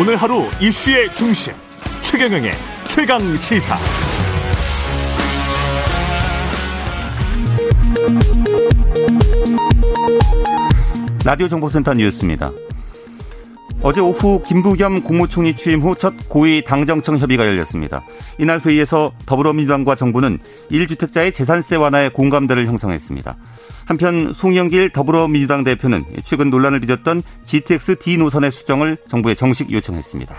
오늘 하루 이슈의 중심 최경영의 최강 시사. 라디오 정보센터 뉴스입니다. 어제 오후 김부겸 국무총리 취임 후 첫 고위 당정청 협의가 열렸습니다. 이날 회의에서 더불어민주당과 정부는 1주택자의 재산세 완화에 공감대를 형성했습니다. 한편 송영길 더불어민주당 대표는 최근 논란을 빚었던 GTX D 노선의 수정을 정부에 정식 요청했습니다.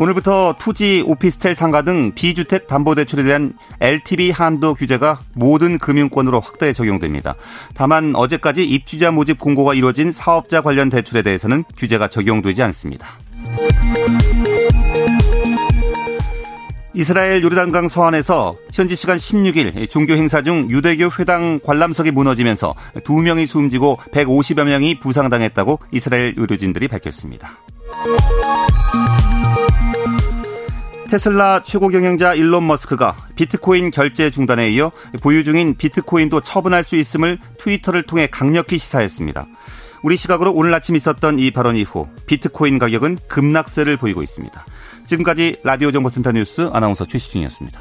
오늘부터 토지, 오피스텔 상가 등 비주택 담보대출에 대한 LTV 한도 규제가 모든 금융권으로 확대 적용됩니다. 다만 어제까지 입주자 모집 공고가 이루어진 사업자 관련 대출에 대해서는 규제가 적용되지 않습니다. 이스라엘 요르단강 서안에서 현지 시간 16일 종교 행사 중 유대교 회당 관람석이 무너지면서 2명이 숨지고 150여 명이 부상당했다고 이스라엘 의료진들이 밝혔습니다. 테슬라 최고 경영자 일론 머스크가 비트코인 결제 중단에 이어 보유 중인 비트코인도 처분할 수 있음을 트위터를 통해 강력히 시사했습니다. 우리 시각으로 오늘 아침 있었던 이 발언 이후 비트코인 가격은 급락세를 보이고 있습니다. 지금까지 라디오 정보센터 뉴스 아나운서 최시중이었습니다.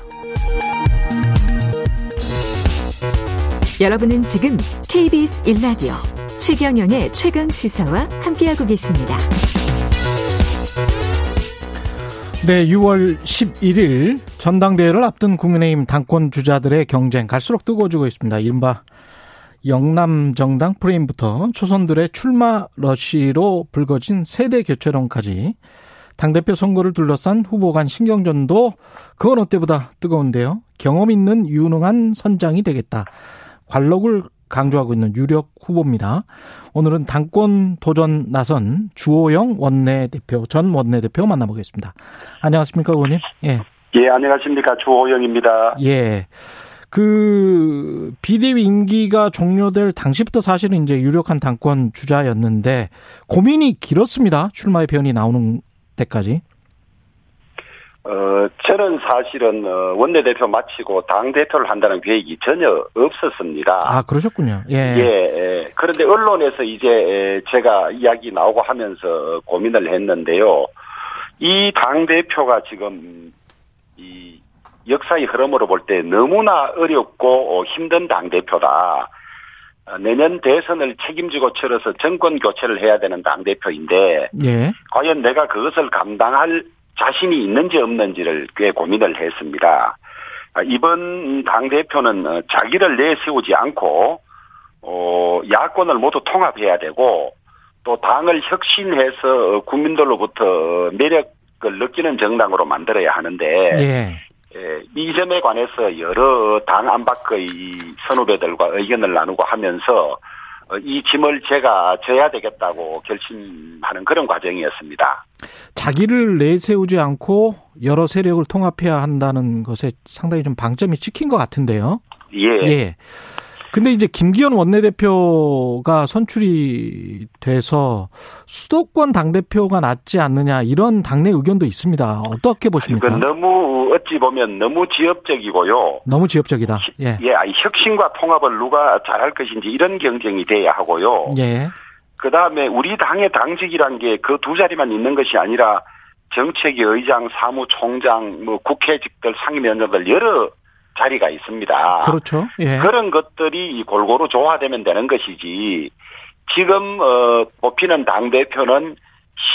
여러분은 지금 KBS 1라디오 최경영의 최강 시사와 함께하고 계십니다. 네, 6월 11일 전당대회를 앞둔 국민의힘 당권 주자들의 경쟁 갈수록 뜨거워지고 있습니다. 이른바 영남 정당 프레임부터 초선들의 출마 러시로 불거진 세대 교체론까지 당대표 선거를 둘러싼 후보 간 신경전도 그건 어때보다 뜨거운데요. 경험 있는 유능한 선장이 되겠다. 관록을 강조하고 있는 유력 후보입니다. 오늘은 당권 도전 나선 주호영 원내대표, 전 원내대표 만나보겠습니다. 안녕하십니까, 의원님? 예. 예, 안녕하십니까. 주호영입니다. 예. 그, 비대위 임기가 종료될 당시부터 사실은 이제 유력한 당권 주자였는데 고민이 길었습니다. 출마의 변이 나오는 때까지. 어, 저는 사실은 어, 원내대표 마치고 당대표를 한다는 계획이 전혀 없었습니다. 아, 그러셨군요. 예. 예, 예. 그런데 언론에서 이제 제가 이야기 나오고 하면서 고민을 했는데요. 이 당대표가 지금 이 역사의 흐름으로 볼 때 너무나 어렵고 힘든 당대표다. 어, 내년 대선을 책임지고 치러서 정권 교체를 해야 되는 당대표인데 예. 과연 내가 그것을 감당할 자신이 있는지 없는지를 꽤 고민을 했습니다. 아, 이번 당대표는 어, 자기를 내세우지 않고, 어, 야권을 모두 통합해야 되고, 또 당을 혁신해서 국민들로부터 매력을 느끼는 정당으로 만들어야 하는데, 예. 예, 이 점에 관해서 여러 당 안팎의 선후배들과 의견을 나누고 하면서 어, 이 짐을 제가 져야 되겠다고 결심하는 그런 과정이었습니다. 자기를 내세우지 않고 여러 세력을 통합해야 한다는 것에 상당히 좀 방점이 찍힌 것 같은데요. 예. 예. 근데 이제 김기현 원내대표가 선출이 돼서 수도권 당대표가 낫지 않느냐 이런 당내 의견도 있습니다. 어떻게 보십니까? 너무 어찌 보면 너무 지엽적이고요. 너무 지엽적이다. 예. 예, 혁신과 통합을 누가 잘할 것인지 이런 경쟁이 돼야 하고요. 예. 그 다음에 우리 당의 당직이란 게 그 두 자리만 있는 것이 아니라 정책위 의장, 사무총장, 뭐 국회직들, 상임위원장들 여러 자리가 있습니다. 그렇죠. 예. 그런 것들이 골고루 조화되면 되는 것이지 지금 어 뽑히는 당 대표는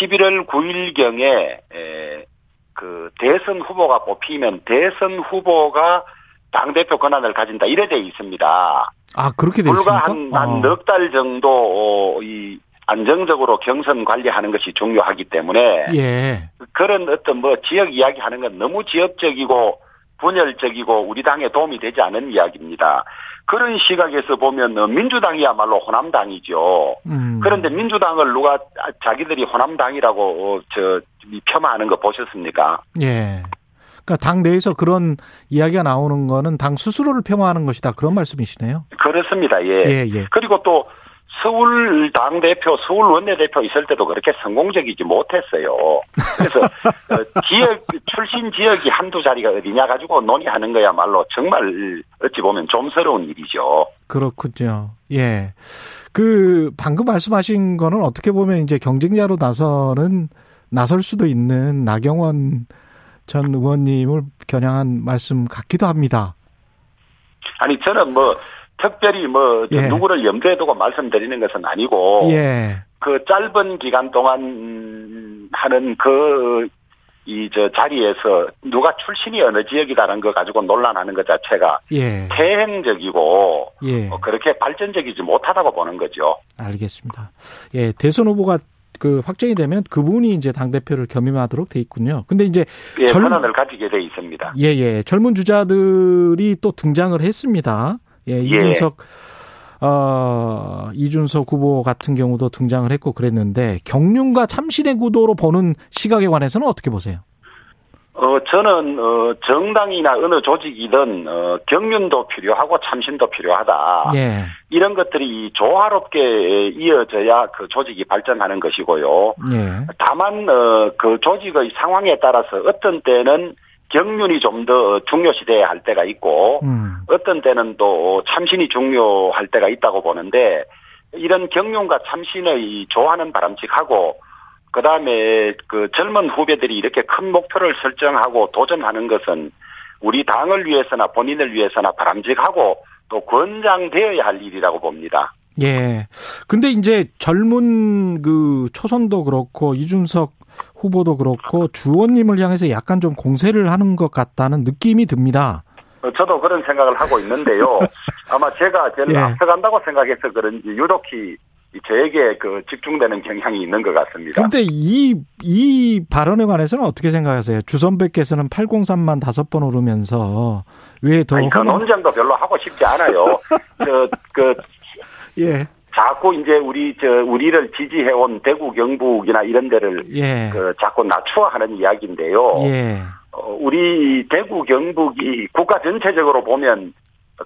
11월 9일경에 에, 그 대선 후보가 뽑히면 대선 후보가 당 대표 권한을 가진다 이래 돼 있습니다. 아 그렇게 돼 불과 한넉 달 정도 어, 이 안정적으로 경선 관리하는 것이 중요하기 때문에 예. 그런 어떤 뭐 지역 이야기하는 건 너무 지역적이고 분열적이고 우리 당에 도움이 되지 않은 이야기입니다. 그런 시각에서 보면 민주당이야말로 호남당이죠. 음. 그런데 민주당을 누가 자기들이 호남당이라고 저 폄하하는 거 보셨습니까? 예. 그러니까 당 내에서 그런 이야기가 나오는 거는 당 스스로를 폄하하는 것이다 그런 말씀이시네요. 그렇습니다. 예. 예, 예. 그리고 또 서울 당대표, 서울 원내대표 있을 때도 그렇게 성공적이지 못했어요. 그래서 어, 지역, 출신 지역이 한두 자리가 어디냐 가지고 논의하는 거야말로 정말 어찌 보면 좀스러운 일이죠. 그렇군요. 예. 그 방금 말씀하신 거는 어떻게 보면 이제 경쟁자로 나서는 나설 수도 있는 나경원 전 의원님을 겨냥한 말씀 같기도 합니다. 아니 저는 뭐 특별히 뭐 예. 누구를 염두에 두고 말씀드리는 것은 아니고 예. 그 짧은 기간 동안 하는 그 이 저 자리에서 누가 출신이 어느 지역이다는 거 가지고 논란하는 것 자체가 예. 태행적이고 예. 어, 그렇게 발전적이지 못하다고 보는 거죠. 알겠습니다. 예, 대선 후보가 그 확정이 되면 그분이 이제 당 대표를 겸임하도록 돼 있군요. 근데 이제 예, 젊- 권한을 가지게 돼 있습니다. 예, 예. 젊은 주자들이 또 등장을 했습니다. 예, 이준석, 어, 이준석 후보 같은 경우도 등장을 했고 그랬는데 경륜과 참신의 구도로 보는 시각에 관해서는 어떻게 보세요? 어, 저는, 어, 정당이나 어느 조직이든, 어, 경륜도 필요하고 참신도 필요하다. 예, 이런 것들이 조화롭게 이어져야 그 조직이 발전하는 것이고요. 예, 다만, 어, 그 조직의 상황에 따라서 어떤 때는 경륜이 좀 더 중요시돼야 할 때가 있고, 음, 어떤 때는 또 참신이 중요할 때가 있다고 보는데, 이런 경륜과 참신의 조화는 바람직하고, 그 다음에 그 젊은 후배들이 이렇게 큰 목표를 설정하고 도전하는 것은 우리 당을 위해서나 본인을 위해서나 바람직하고 또 권장되어야 할 일이라고 봅니다. 예. 근데 이제 젊은 그 초선도 그렇고 이준석 후보도 그렇고 주원님을 향해서 약간 좀 공세를 하는 것 같다는 느낌이 듭니다. 어, 저도 그런 생각을 하고 있는데요. 아마 제가 제일 예. 앞서간다고 생각해서 그런지 유독히 저에게 그 집중되는 경향이 있는 것 같습니다. 근데 이, 이 발언에 관해서는 어떻게 생각하세요? 주선배께서는 803만 다섯 번 오르면서 왜 더 아니, 그 허망- 논쟁도 별로 하고 싶지 않아요. 저, 그, 예, 자꾸 이제 우리, 저, 우리를 지지해 온 대구, 경북이나 이런 데를, 예, 그, 자꾸 낮추어 하는 이야기인데요. 예, 어, 우리 대구, 경북이 국가 전체적으로 보면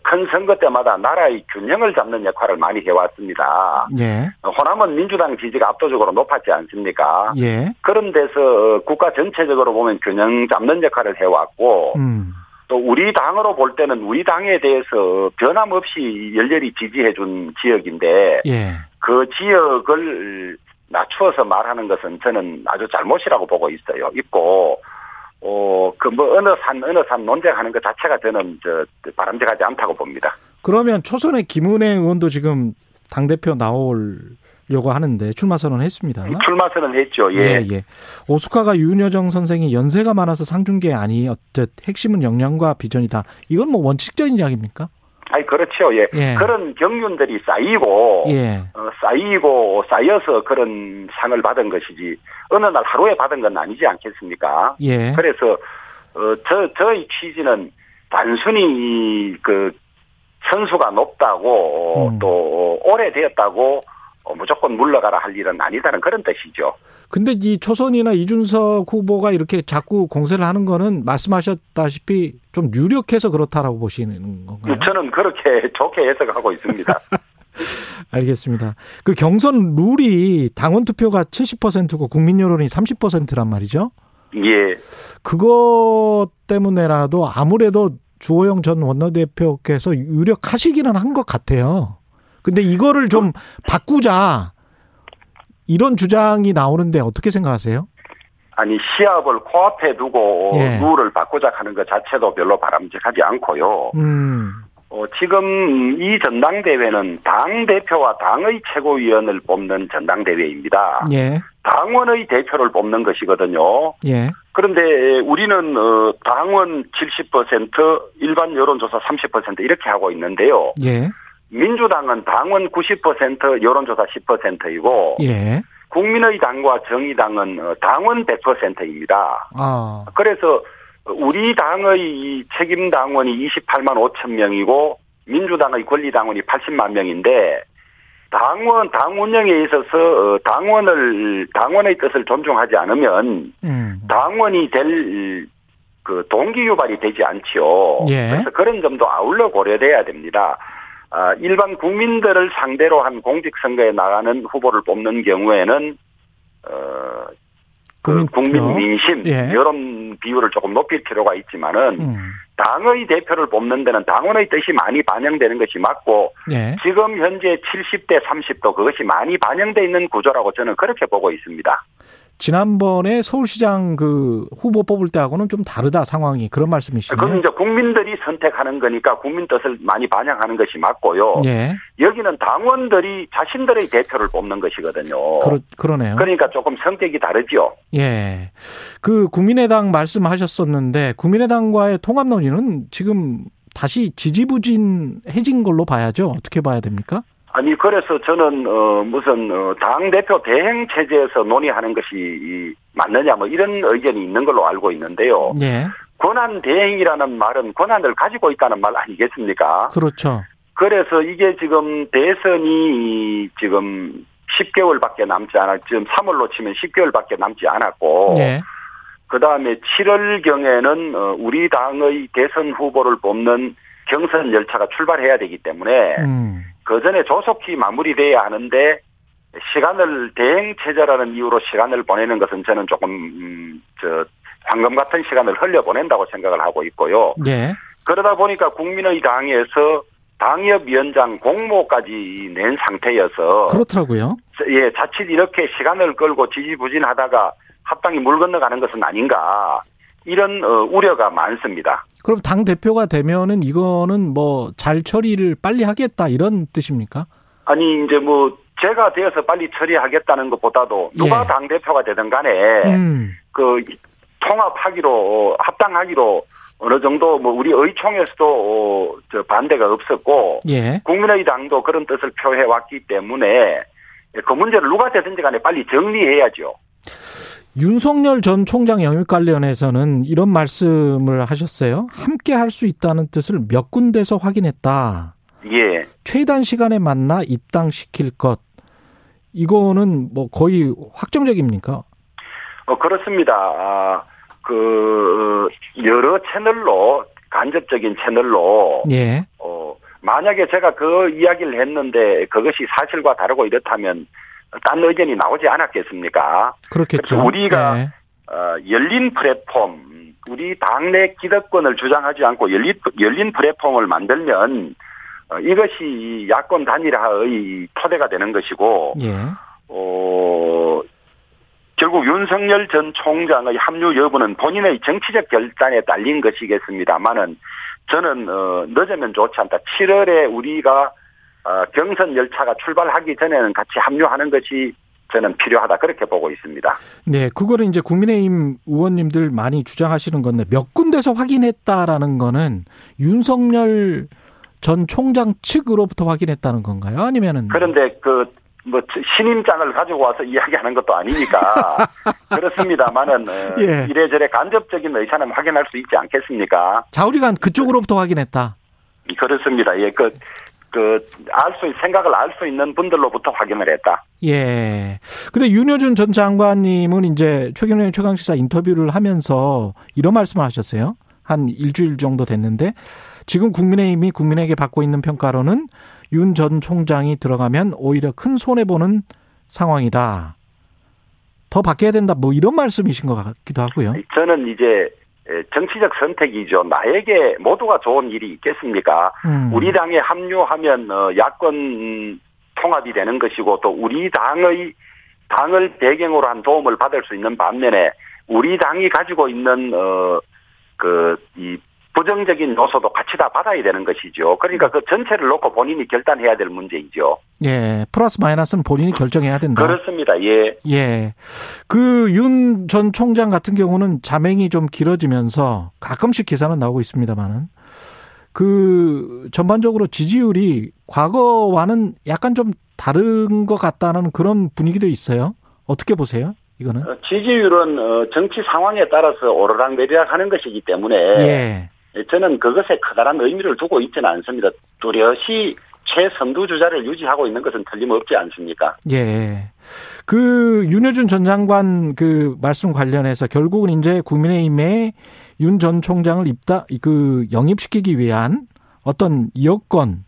큰 선거 때마다 나라의 균형을 잡는 역할을 많이 해왔습니다. 예, 호남은 민주당 지지가 압도적으로 높았지 않습니까? 예, 그런 데서 국가 전체적으로 보면 균형 잡는 역할을 해왔고, 음, 또 우리 당으로 볼 때는 우리 당에 대해서 변함없이 열렬히 지지해 준 지역인데 예, 그 지역을 낮추어서 말하는 것은 저는 아주 잘못이라고 보고 있어요. 있고 어 그 뭐 어느 산 어느 산 논쟁하는 것 자체가 저는 저 바람직하지 않다고 봅니다. 그러면 초선의 김은혜 의원도 지금 당 대표 나오 려고 하는데 출마 선언했습니다. 출마 선언했죠. 예. 예, 예. 오스카가 윤여정 선생이 연세가 많아서 상중계 아니 어쨌 핵심은 역량과 비전이다. 이건 뭐 원칙적인 이야기입니까? 아니 그렇죠. 예. 예. 그런 경륜들이 쌓이고 예. 어, 쌓이고 쌓여서 그런 상을 받은 것이지 어느 날 하루에 받은 건 아니지 않겠습니까? 예. 그래서 어, 저 저의 취지는 단순히 그 선수가 높다고 음. 또 오래되었다고 어, 무조건 물러가라 할 일은 아니다는 그런 뜻이죠. 근데 이 초선이나 이준석 후보가 이렇게 자꾸 공세를 하는 거는 말씀하셨다시피 좀 유력해서 그렇다라고 보시는 건가요? 저는 그렇게 좋게 해석하고 있습니다. 알겠습니다. 그 경선 룰이 당원 투표가 70%고 국민 여론이 30%란 말이죠. 예. 그것 때문에라도 아무래도 주호영 전 원내대표께서 유력하시기는 한 것 같아요. 근데 이거를 좀 바꾸자. 이런 주장이 나오는데 어떻게 생각하세요? 아니 시합을 코앞에 두고 예. 룰을 바꾸자 하는 것 자체도 별로 바람직하지 않고요. 음, 어, 지금 이 전당대회는 당 대표와 당의 최고위원을 뽑는 전당대회입니다. 예, 당원의 대표를 뽑는 것이거든요. 예, 그런데 우리는 어, 당원 70% 일반 여론조사 30% 이렇게 하고 있는데요. 예, 민주당은 당원 90% 여론조사 10%이고 예. 국민의 당과 정의당은 어, 당원 100%입니다. 아, 그래서 우리 당의 이 책임 당원이 28만 5천 명이고 민주당의 권리 당원이 80만 명인데 당원 당 운영에 있어서 어, 당원을 당원의 뜻을 존중하지 않으면 음, 당원이 될 그 동기 유발이 되지 않지요. 예. 그래서 그런 점도 아울러 고려돼야 됩니다. 아, 일반 국민들을 상대로 한 공직선거에 나가는 후보를 뽑는 경우에는 어, 그. 국민 민심 예. 이런 비율을 조금 높일 필요가 있지만은 음. 당의 대표를 뽑는 데는 당원의 뜻이 많이 반영되는 것이 맞고 예. 지금 현재 70대 30도 그것이 많이 반영돼 있는 구조라고 저는 그렇게 보고 있습니다. 지난번에 서울시장 그 후보 뽑을 때하고는 좀 다르다 상황이 그런 말씀이시네요. 그건 이제 국민들이 선택하는 거니까 국민 뜻을 많이 반영하는 것이 맞고요. 예. 여기는 당원들이 자신들의 대표를 뽑는 것이거든요. 그러, 그러네요. 그러니까 조금 성격이 다르죠. 예. 그 국민의당 말씀하셨었는데 국민의당과의 통합 논의는 지금 다시 지지부진해진 걸로 봐야죠. 어떻게 봐야 됩니까? 아니 그래서 저는 어 무슨 어, 당 대표 대행 체제에서 논의하는 것이 이, 맞느냐 뭐 이런 의견이 있는 걸로 알고 있는데요. 예. 권한 대행이라는 말은 권한을 가지고 있다는 말 아니겠습니까? 그렇죠. 그래서 이게 지금 대선이 지금 10개월밖에 남지 않았, 지금 3월로 치면 10개월밖에 남지 않았고, 예. 그 다음에 7월 경에는 어, 우리 당의 대선 후보를 뽑는 경선 열차가 출발해야 되기 때문에 음. 그 전에 조속히 마무리돼야 하는데 시간을 대행 체제라는 이유로 시간을 보내는 것은 저는 조금 음, 저 황금 같은 시간을 흘려 보낸다고 생각을 하고 있고요. 예. 그러다 보니까 국민의 당에서 당협위원장 공모까지 낸 상태여서 그렇더라고요. 예 자칫 이렇게 시간을 끌고 지지부진하다가 합당이 물 건너가는 것은 아닌가 이런 어, 우려가 많습니다. 그럼 당 대표가 되면은 이거는 뭐 잘 처리를 빨리 하겠다 이런 뜻입니까? 아니 이제 뭐 제가 되어서 빨리 처리하겠다는 것보다도 누가 예. 당 대표가 되든 간에 음. 그 통합하기로 합당하기로 어느 정도 뭐 우리 의총에서도 어, 저 반대가 없었고 예. 국민의당도 그런 뜻을 표해 왔기 때문에 그 문제를 누가 되든지 간에 빨리 정리해야죠. 윤석열 전 총장 영입 관련해서는 이런 말씀을 하셨어요. 함께 할 수 있다는 뜻을 몇 군데서 확인했다. 예. 최단 시간에 만나 입당시킬 것. 이거는 뭐 거의 확정적입니까? 어, 그렇습니다. 아, 그, 어, 여러 채널로, 간접적인 채널로, 예. 어, 만약에 제가 그 이야기를 했는데 그것이 사실과 다르고 이렇다면 딴 의견이 나오지 않았겠습니까? 그렇겠죠. 우리가 예. 어, 열린 플랫폼, 우리 당내 기득권을 주장하지 않고 열린, 열린 플랫폼을 만들면 어, 이것이 야권 단일화의 토대가 되는 것이고, 예. 어, 결국 윤석열 전 총장의 합류 여부는 본인의 정치적 결단에 딸린 것이겠습니다만은 저는 어, 늦으면 좋지 않다. 7월에 우리가 어, 경선 열차가 출발하기 전에는 같이 합류하는 것이 저는 필요하다 그렇게 보고 있습니다. 네, 그거는 이제 국민의힘 의원님들 많이 주장하시는 건데 몇 군데서 확인했다라는 거는 윤석열 전 총장 측으로부터 확인했다는 건가요? 아니면은 그런데 그 뭐 신임장을 가지고 와서 이야기하는 것도 아니니까 그렇습니다만은 어, 예. 이래저래 간접적인 의사는 확인할 수 있지 않겠습니까? 자우리가 그쪽으로부터 확인했다. 그렇습니다. 예, 그, 그, 알 수, 생각을 알 수 있는 분들로부터 확인을 했다. 예. 근데 윤여준 전 장관님은 이제 최경영 최강시사 인터뷰를 하면서 이런 말씀을 하셨어요. 한 일주일 정도 됐는데 지금 국민의힘이 국민에게 받고 있는 평가로는 윤 전 총장이 들어가면 오히려 큰 손해 보는 상황이다. 더 바뀌어야 된다. 뭐 이런 말씀이신 것 같기도 하고요. 저는 이제 에, 정치적 선택이죠. 나에게 모두가 좋은 일이 있겠습니까? 음. 우리 당에 합류하면 어, 야권 통합이 되는 것이고 또 우리 당의 당을 배경으로 한 도움을 받을 수 있는 반면에 우리 당이 가지고 있는 어그이 부정적인 요소도 같이 다 받아야 되는 것이죠. 그러니까 그 전체를 놓고 본인이 결단해야 될 문제이죠. 예. 플러스 마이너스는 본인이 결정해야 된다. 그렇습니다. 예. 예. 그 윤 전 총장 같은 경우는 자맹이 좀 길어지면서 가끔씩 기사는 나오고 있습니다만은 그 전반적으로 지지율이 과거와는 약간 좀 다른 것 같다는 그런 분위기도 있어요. 어떻게 보세요? 이거는? 어, 지지율은 어, 정치 상황에 따라서 오르락 내리락 하는 것이기 때문에 예. 저는 그것에 커다란 의미를 두고 있지는 않습니다. 뚜렷이 최선두 주자를 유지하고 있는 것은 틀림없지 않습니까? 예. 그 윤여준 전 장관 그 말씀 관련해서 결국은 이제 국민의힘에 윤 전 총장을 입다 그 영입시키기 위한 어떤 여건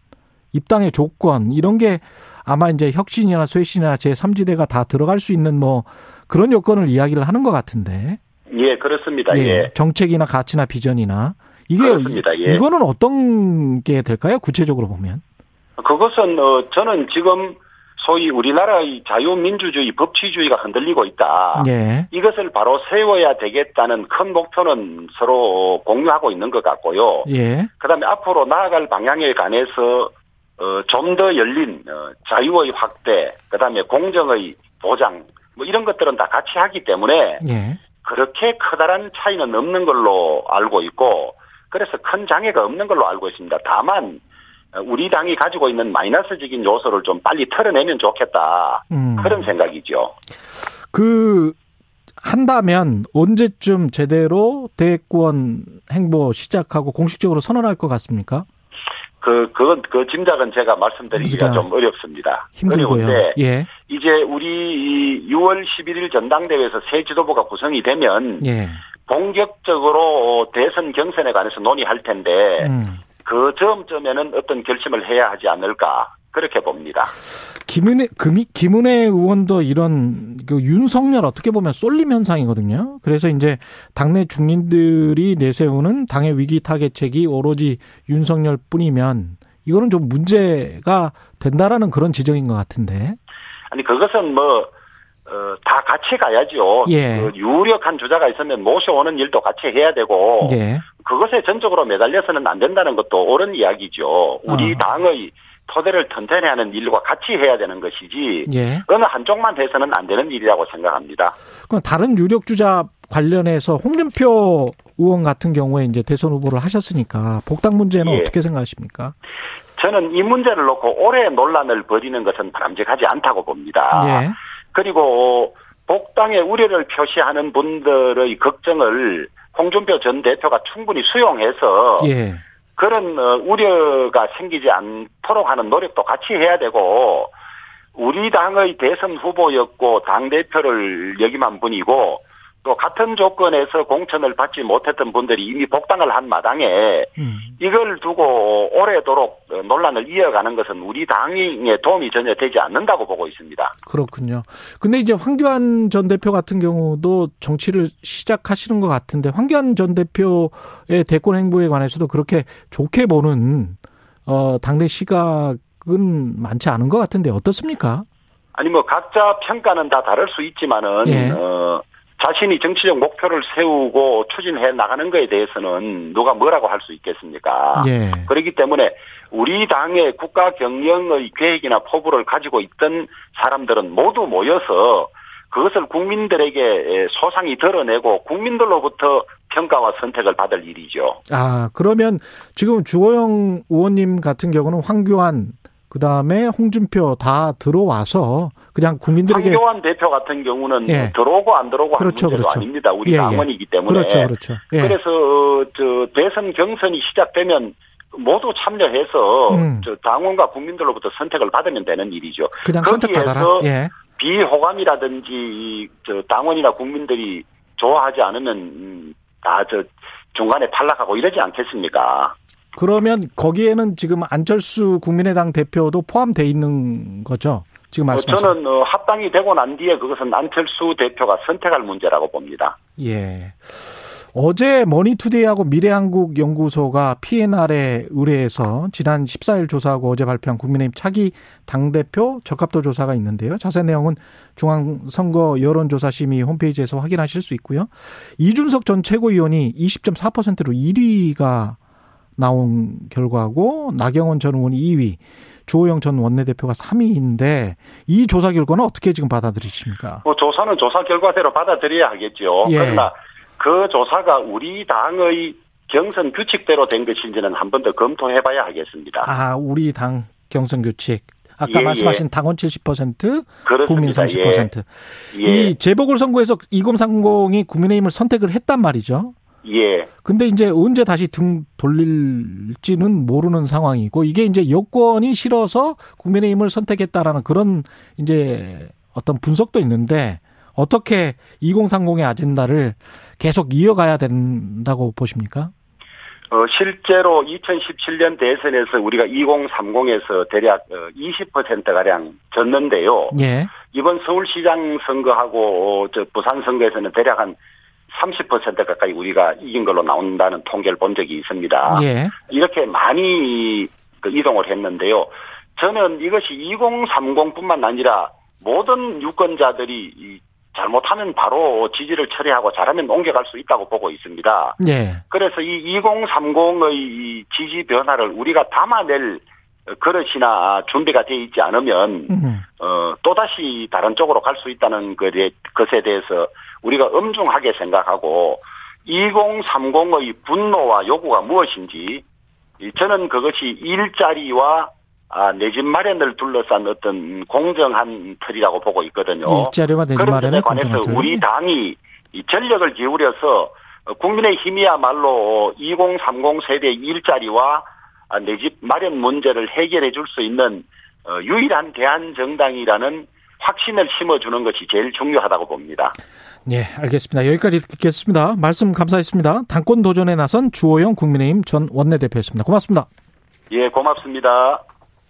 입당의 조건 이런 게 아마 이제 혁신이나 쇄신이나 제3지대가 다 들어갈 수 있는 뭐 그런 요건을 이야기를 하는 것 같은데. 예, 그렇습니다. 예. 예. 정책이나 가치나 비전이나 이게 그렇습니다. 예. 이거는 어떤 게 될까요? 구체적으로 보면. 그것은 어 저는 지금 소위 우리나라의 자유민주주의 법치주의가 흔들리고 있다. 예. 이것을 바로 세워야 되겠다는 큰 목표는 서로 공유하고 있는 것 같고요. 예. 그다음에 앞으로 나아갈 방향에 관해서 어, 좀 더 열린 어, 자유의 확대, 그다음에 공정의 보장, 뭐 이런 것들은 다 같이 하기 때문에 예. 그렇게 커다란 차이는 없는 걸로 알고 있고, 그래서 큰 장애가 없는 걸로 알고 있습니다. 다만 우리 당이 가지고 있는 마이너스적인 요소를 좀 빨리 털어내면 좋겠다. 음. 그런 생각이죠. 그 한다면 언제쯤 제대로 대권 행보 시작하고 공식적으로 선언할 것 같습니까? 그, 그건, 그 짐작은 제가 말씀드리기가 좀 어렵습니다. 힘들고요. 어려운데, 예. 이제 우리 6월 11일 전당대회에서 새 지도부가 구성이 되면, 예. 본격적으로 대선 경선에 관해서 논의할 텐데, 음. 그 점점에는 어떤 결심을 해야 하지 않을까, 그렇게 봅니다. 김은혜, 금이, 김은혜 의원도 이런, 그 윤석열 어떻게 보면 쏠림 현상이거든요. 그래서 이제 당내 중진들이 내세우는 당의 위기 타겟책이 오로지 윤석열 뿐이면 이거는 좀 문제가 된다라는 그런 지적인 것 같은데. 아니, 그것은 뭐, 어, 다 같이 가야죠. 예. 그 유력한 주자가 있으면 모셔오는 일도 같이 해야 되고, 예. 그것에 전적으로 매달려서는 안 된다는 것도 옳은 이야기죠. 우리 어. 당의 토대를 튼튼히 하는 일과 같이 해야 되는 것이지, 예. 어느 한쪽만 해서는 안 되는 일이라고 생각합니다. 그럼 다른 유력 주자 관련해서 홍준표 의원 같은 경우에 이제 대선 후보를 하셨으니까 복당 문제는 예. 어떻게 생각하십니까? 저는 이 문제를 놓고 오래 논란을 벌이는 것은 바람직하지 않다고 봅니다. 예. 그리고 복당의 우려를 표시하는 분들의 걱정을 홍준표 전 대표가 충분히 수용해서 예. 그런 어, 우려가 생기지 않도록 하는 노력도 같이 해야 되고 우리 당의 대선 후보였고 당 대표를 역임한 분이고 또 같은 조건에서 공천을 받지 못했던 분들이 이미 복당을 한 마당에 음. 이걸 두고 오래도록 어, 논란을 이어가는 것은 우리 당에 도움이 전혀 되지 않는다고 보고 있습니다. 그렇군요. 근데 이제 황교안 전 대표 같은 경우도 정치를 시작하시는 것 같은데 황교안 전 대표의 대권 행보에 관해서도 그렇게 좋게 보는 어 당내 시각은 많지 않은 것 같은데 어떻습니까? 아니 뭐 각자 평가는 다 다를 수 있지만은 예. 어, 자신이 정치적 목표를 세우고 추진해 나가는 것에 대해서는 누가 뭐라고 할 수 있겠습니까? 예. 그렇기 때문에 우리 당의 국가 경영의 계획이나 포부를 가지고 있던 사람들은 모두 모여서 그것을 국민들에게 소상히 드러내고 국민들로부터 평가와 선택을 받을 일이죠. 아 그러면 지금 주호영 의원님 같은 경우는 황교안 그 다음에 홍준표 다 들어와서 그냥 국민들에게 황교안 대표 같은 경우는 예. 들어오고 안 들어오고 그렇죠, 하는 문제도 그렇죠. 아닙니다. 우리 예, 예. 당원이기 때문에. 그렇죠, 그렇죠. 예. 그래서 어, 저 대선 경선이 시작되면 모두 참여해서 음. 저 당원과 국민들로부터 선택을 받으면 되는 일이죠. 그냥 선택받아라. 예. 비호감이라든지 저 당원이나 국민들이 좋아하지 않으면 음, 다저 중간에 탈락하고 이러지 않겠습니까? 그러면 거기에는 지금 안철수 국민의당 대표도 포함돼 있는 거죠? 지금 어, 말씀하신. 저는 어, 합당이 되고 난 뒤에 그것은 안철수 대표가 선택할 문제라고 봅니다. 예. 어제 머니투데이하고 미래한국 연구소가 PNR에 의뢰해서 지난 14일 조사하고 어제 발표한 국민의힘 차기 당대표 적합도 조사가 있는데요. 자세한 내용은 중앙선거 여론조사심의 홈페이지에서 확인하실 수 있고요. 이준석 전 최고위원이 20.4%로 1위가 나온 결과고 나경원 전 의원이 2위, 주호영 전 원내대표가 3위인데 이 조사 결과는 어떻게 지금 받아들이십니까? 뭐 조사는 조사 결과대로 받아들여야 하겠죠. 예. 그러나 그 조사가 우리 당의 경선 규칙대로 된 것인지는 한 번 더 검토해봐야 하겠습니다. 아, 우리 당 경선 규칙. 아까 예, 말씀하신 당원 70%, 그렇습니다. 국민 30%. 예. 이 재보궐 선거에서 2030이 국민의힘을 선택을 했단 말이죠. 예. 근데 이제 언제 다시 등 돌릴지는 모르는 상황이고 이게 이제 여권이 싫어서 국민의힘을 선택했다라는 그런 이제 어떤 분석도 있는데 어떻게 2030의 아젠다를 계속 이어가야 된다고 보십니까? 어, 실제로 2017년 대선에서 우리가 2030에서 대략 20%가량 졌는데요. 예. 이번 서울시장 선거하고 저 부산 선거에서는 대략 한 30% 가까이 우리가 이긴 걸로 나온다는 통계를 본 적이 있습니다. 예. 이렇게 많이 그 이동을 했는데요. 저는 이것이 2030뿐만 아니라 모든 유권자들이 잘못하면 바로 지지를 처리하고 잘하면 옮겨갈 수 있다고 보고 있습니다. 예. 그래서 이 2030의 지지 변화를 우리가 담아낼 그릇이나 준비가 돼 있지 않으면 음. 어, 또다시 다른 쪽으로 갈 수 있다는 것에, 대해서 우리가 엄중하게 생각하고 2030의 분노와 요구가 무엇인지 저는 그것이 일자리와 아, 내 집 마련을 둘러싼 어떤 공정한 틀이라고 보고 있거든요. 일자리와 내집 점에 관해서. 우리 당이 이 전력을 기울여서 국민의 힘이야말로 2030 세대 일자리와 아, 내 집 마련 문제를 해결해 줄 수 있는 어, 유일한 대한 정당이라는 확신을 심어주는 것이 제일 중요하다고 봅니다. 예, 알겠습니다. 여기까지 듣겠습니다. 말씀 감사했습니다. 당권 도전에 나선 주호영 국민의힘 전 원내대표였습니다. 고맙습니다. 예, 고맙습니다.